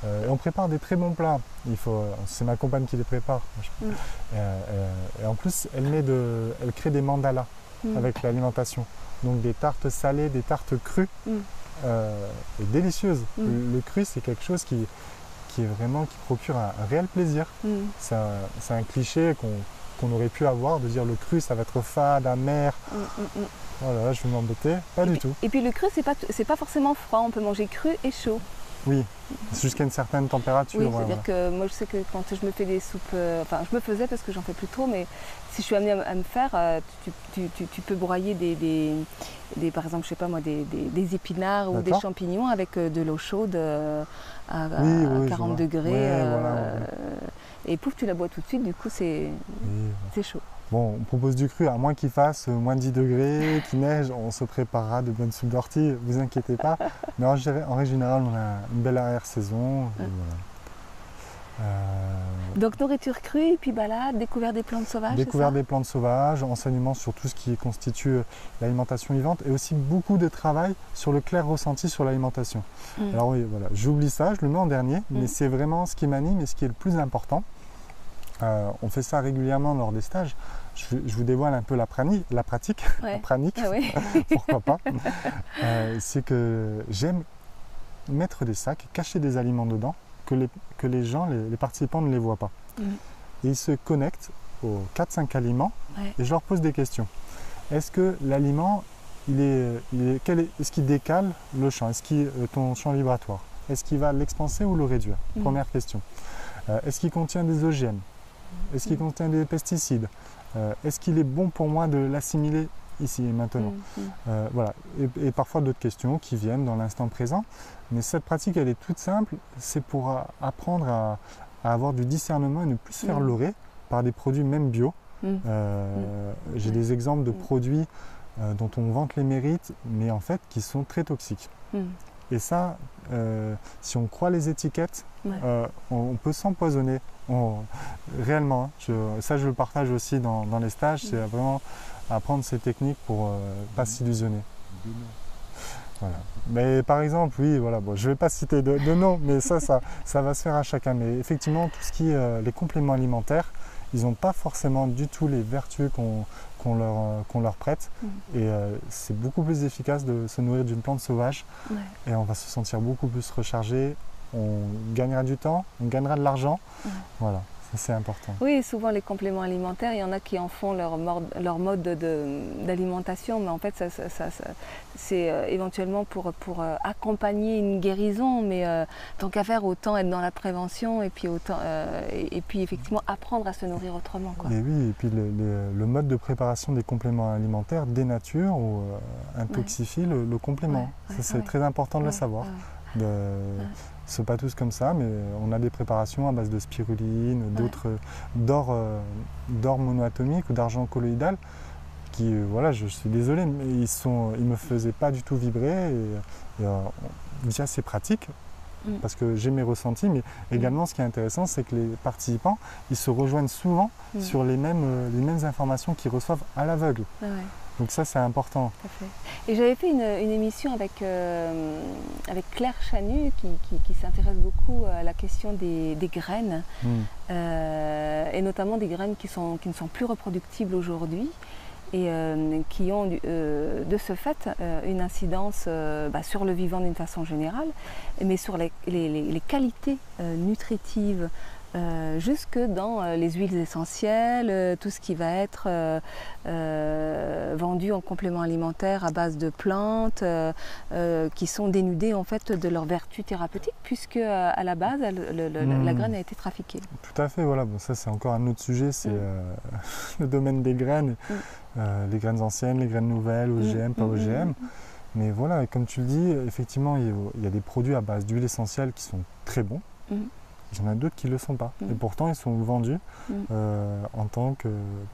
Euh, et on prépare des très bons plats. Il faut, c'est ma compagne qui les prépare. Mm. Euh, et en plus, elle met de, elle crée des mandalas mm. avec l'alimentation. Donc des tartes salées, des tartes crues mm. et délicieuses. Le, cru, c'est quelque chose qui, qui est vraiment qui procure un, réel plaisir. C'est un, cliché qu'on qu'on aurait pu avoir, de dire le cru ça va être fade, amer. Mm, mm, mm. Voilà, je vais m'embêter. Pas du tout. Et puis le cru, c'est pas, c'est pas forcément froid, on peut manger cru et chaud. Oui, jusqu'à une certaine température. Oui, c'est-à-dire que moi je sais que quand je me fais des soupes, euh, enfin je me faisais parce que j'en fais plus trop, mais si je suis amenée à, à me faire, euh, tu, tu- tu- tu peux broyer des, des- des- par exemple, je sais pas moi, des, épinards ou des champignons avec euh, de l'eau chaude à, à Oui, oui, je 40 vois. degrés. Ouais, voilà, ouais. Et pouf, tu la bois tout de suite, du coup c'est chaud. Bon, on propose du cru, à moins qu'il fasse euh, moins de 10 degrés, qu'il neige, on se préparera de bonnes soupes d'ortie, vous inquiétez pas. Mais en, en règle générale, on a une belle arrière-saison. voilà. Euh, Donc nourriture crue, et puis balade, découvert des plantes sauvages. découverte des plantes sauvages, enseignement sur tout ce qui constitue euh, l'alimentation vivante et aussi beaucoup de travail sur le clair ressenti sur l'alimentation. Mm. Alors oui, voilà, j'oublie ça, je le mets en dernier, mais Mm. c'est vraiment ce qui m'anime et ce qui est le plus important. Euh, on fait ça régulièrement lors des stages. Je, je vous dévoile un peu la, prani- la pratique, la pranique, Ah oui. pourquoi pas. Euh, c'est que j'aime mettre des sacs, cacher des aliments dedans, que les, que les gens, les, les participants ne les voient pas. Et ils se connectent aux 4-5 aliments Ouais. et je leur pose des questions. Est-ce que l'aliment, il est, il est, quel est, est-ce qu'il décale le champ? Est-ce qu'il, euh, ton champ vibratoire? Est-ce qu'il va l'expanser ou le réduire? Mhm. Première question. Euh, est-ce qu'il contient des OGM Est-ce qu'il contient des pesticides? Euh, Est-ce qu'il est bon pour moi de l'assimiler ici et maintenant? Mm, mm. euh, voilà. Et, et parfois d'autres questions qui viennent dans l'instant présent. Mais cette pratique, elle est toute simple. C'est pour apprendre à, à avoir du discernement et ne plus se faire Mm. leurrer par des produits même bio. Mm. Euh, J'ai des exemples de produits euh, dont on vante les mérites, mais en fait qui sont très toxiques. Et ça, si on croit les étiquettes, Ouais. on, on peut s'empoisonner. On- réellement, hein. Je- ça je le partage aussi dans, dans les stages, c'est vraiment apprendre ces techniques pour euh, pas s'illusionner. Voilà. Mais par exemple, oui, voilà, bon, je ne vais pas citer de, de nom, mais ça, ça, ça va se faire à chacun. Mais effectivement, tout ce qui est euh, les compléments alimentaires, ils n'ont pas forcément du tout les vertus qu'on qu'on leur, euh, qu'on leur prête. Mm. Et euh, c'est beaucoup plus efficace de se nourrir d'une plante sauvage Ouais. et on va se sentir beaucoup plus rechargé. On gagnera du temps, on gagnera de l'argent. Voilà, ça c'est important. Oui, souvent les compléments alimentaires, il y en a qui en font leur, mode de- de- d'alimentation, mais en fait, ça, ça- ça- ça- c'est euh, éventuellement pour, pour euh, accompagner une guérison, mais euh, tant qu'à faire, autant être dans la prévention et puis, autant, et, et puis effectivement apprendre à se nourrir autrement. Quoi. Et oui, et puis le, le- le mode de préparation des compléments alimentaires dénature ou intoxifie le, le complément. Ouais, ça ouais, c'est très important de le savoir. Ouais. De, C'est pas tous comme ça, mais on a des préparations à base de spiruline, d'autres d'or, euh, d'or monoatomique ou d'argent colloïdal qui, euh, voilà, je suis désolé, mais ils sont, ils me faisaient pas du tout vibrer et, et, euh, via ces pratiques, Mm. parce que j'ai mes ressentis, mais également ce qui est intéressant, c'est que les participants, ils se rejoignent souvent Mm. sur les mêmes, euh, les mêmes informations qu'ils reçoivent à l'aveugle. Ouais, Donc ça, c'est important. Et j'avais fait une, une émission avec, euh, avec Claire Chanu qui, qui- qui s'intéresse beaucoup à la question des, des graines. Mm. euh, et notamment des graines qui, sont, qui ne sont plus reproductibles aujourd'hui et euh, qui ont de ce fait une incidence bah, sur le vivant d'une façon générale, mais sur les, les- qualités nutritives. Euh, jusque dans euh, les huiles essentielles, euh, tout ce qui va être vendu en complément alimentaire à base de plantes qui sont dénudées en fait de leurs vertus thérapeutiques puisque à la base elle- le- le- la Mm. graine a été trafiquée. Tout à fait, voilà. Bon, ça, c'est encore un autre sujet, c'est Mm. euh, le domaine des graines, Mm. Euh, les graines anciennes, les graines nouvelles, OGM, pas OGM. Mais voilà, comme tu le dis, effectivement, il y a, il y a des produits à base d'huile essentielle qui sont très bons. Mm. Il y en a d'autres qui ne le sont pas. Mm. Et pourtant, ils sont vendus Mm. euh, en tant que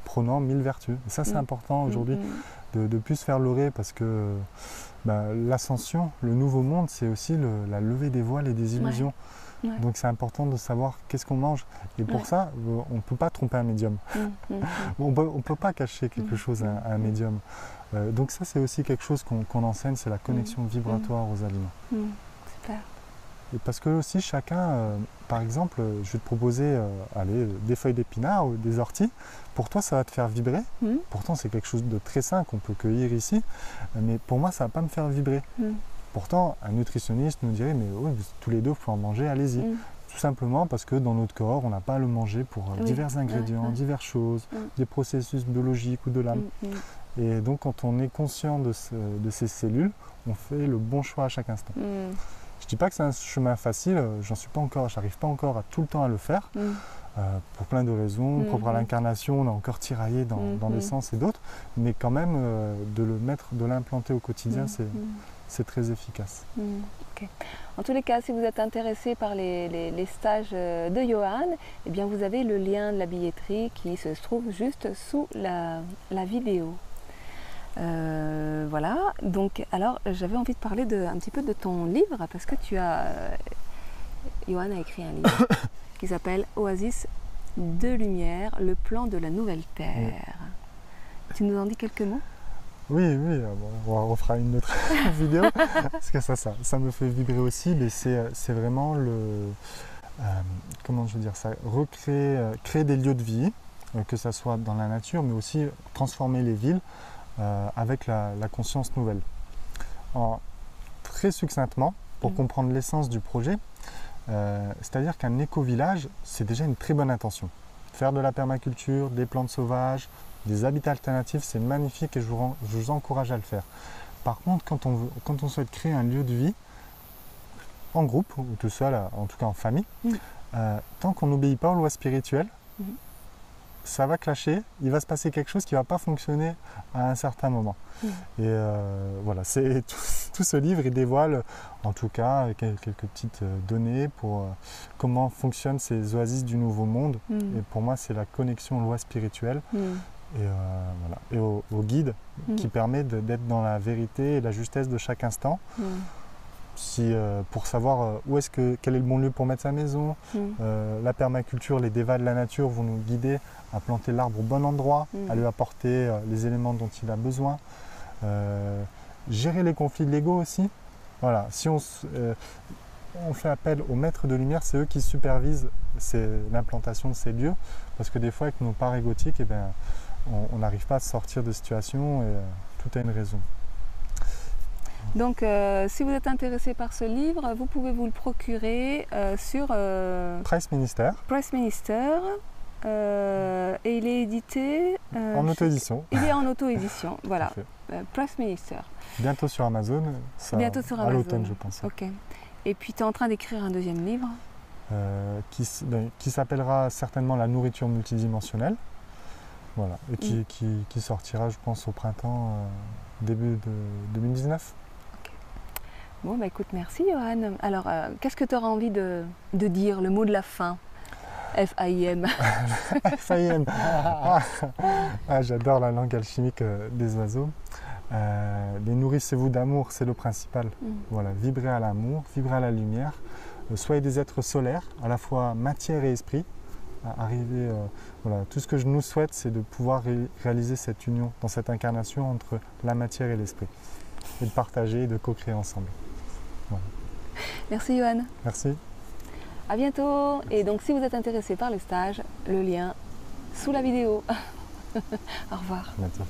prenant mille vertus. Et ça, c'est Mm. important aujourd'hui Mm, de ne plus se faire leurrer parce que bah, l'ascension, le nouveau monde, c'est aussi le- la levée des voiles et des illusions. Ouais. Donc c'est important de savoir qu'est-ce qu'on mange. Et pour Ouais. ça, euh, on ne peut pas tromper un médium. mm, mm, mm. On peut, ne peut pas cacher quelque Mm. chose à, à un médium. Euh, donc ça, c'est aussi quelque chose qu'on qu'on enseigne, c'est la connexion vibratoire aux aliments. Et parce que aussi chacun, euh, par exemple, euh, je vais te proposer euh, allez, des feuilles d'épinards ou des orties. Pour toi, ça va te faire vibrer. Mm, Pourtant, c'est quelque chose de très sain qu'on peut cueillir ici. Mais pour moi, ça ne va pas me faire vibrer. mm, Pourtant, un nutritionniste nous dirait, mais oui, tous les deux, vous pouvez en manger, allez-y. mm. Tout simplement parce que dans notre corps, on n'a pas à le manger pour euh, Oui, divers ingrédients, ouais. diverses choses, des processus biologiques ou de l'âme. Et donc, quand on est conscient de, ce- de ces cellules, on fait le bon choix à chaque instant. Mm. Je dis pas que c'est un chemin facile, euh, j'en suis pas encore, j'arrive pas encore à tout le temps à le faire, Mm. euh, pour plein de raisons, propres à Mhm. l'incarnation, on a encore tiraillé dans, dans des sens et d'autres, mais quand même euh, de le mettre, de l'implanter au quotidien, Mm, c'est mm, c'est très efficace. mm. En tous les cas, si vous êtes intéressé par les, les- les stages de Johan, eh bien vous avez le lien de la billetterie qui se trouve juste sous la, la vidéo. Euh, voilà, donc alors j'avais envie de parler de, un petit peu de ton livre parce que tu as. euh, Johan a écrit un livre qui s'appelle Oasis de lumière, le plan de la nouvelle Terre. Tu nous en dis quelques mots? Oui, oui, euh, bon, on refera une autre vidéo, parce que ça, ça, ça me fait vibrer aussi, mais c'est c'est vraiment le... comment je veux dire ça Recréer, créer des lieux de vie, que ce soit dans la nature, mais aussi transformer les villes euh, avec la, la conscience nouvelle. En- très succinctement, pour Mhm. comprendre l'essence du projet, euh, c'est-à-dire qu'un éco-village, c'est déjà une très bonne intention. Faire de la permaculture, des plantes sauvages, des habitats alternatifs, c'est magnifique et je vous, ren- je vous encourage à le faire. Par contre, quand on, veut- quand on souhaite créer un lieu de vie, en groupe ou tout seul, euh, en tout cas en famille, euh, tant qu'on n'obéit pas aux lois spirituelles, Mhm. Ça va clasher, il va se passer quelque chose qui ne va pas fonctionner à un certain moment. Mhm. Et euh, voilà, c'est tout, tout ce livre, il dévoile en tout cas quel- quelques petites euh, données pour euh, comment fonctionnent ces oasis du Nouveau Monde. Mm. Et pour moi, c'est la connexion aux lois spirituelles Mm. et, euh, voilà, et au, au guide Mm. qui permet d'être dans la vérité et la justesse de chaque instant. Si, euh, pour savoir euh, où est-ce que, quel est le bon lieu pour mettre sa maison, Mm. euh, la permaculture, les dévas de la nature vont nous guider à planter l'arbre au bon endroit, Mm. à lui apporter les éléments dont il a besoin. Gérer les conflits de l'ego aussi. Voilà, si on, fait appel aux maîtres de lumière, c'est eux qui supervisent l'implantation de ces lieux, parce que des fois, avec nos parts égotiques, eh ben, on n'arrive pas à sortir de situation et tout a une raison. Donc, euh, si vous êtes intéressé par ce livre, vous pouvez vous le procurer euh, sur euh, Price Ministère, Press Minister et il est édité. en auto-édition. Il est en auto-édition, voilà. À Press Minister. Bientôt sur Amazon, ça- Bientôt sur à Amazon. l'automne, je pense. Ok. Et puis, tu es en train d'écrire un deuxième livre. qui, ben, qui s'appellera certainement la nourriture multidimensionnelle. Voilà, et qui, Mm. qui- qui sortira, je pense, au printemps, euh, début de 2019. Bon, bah écoute, merci Johan. Alors, euh, qu'est-ce que tu auras envie de, de dire, le mot de la fin? F-A-I-M. FIM. Ah, ah, J'adore la langue alchimique euh, des oiseaux. Euh, les nourrissez-vous d'amour, c'est le principal. Mm. Voilà, vibrez à l'amour, vibrez à la lumière. Euh, soyez des êtres solaires, à la fois matière et esprit. À arriver, euh, voilà, tout ce que je nous souhaite, c'est de pouvoir ré- réaliser cette union dans cette incarnation entre la matière et l'esprit. Et de partager et de co-créer ensemble. Merci Johan. Merci. À bientôt. Et donc, si vous êtes intéressé par les stages, le lien sous la vidéo. Au revoir. À bientôt.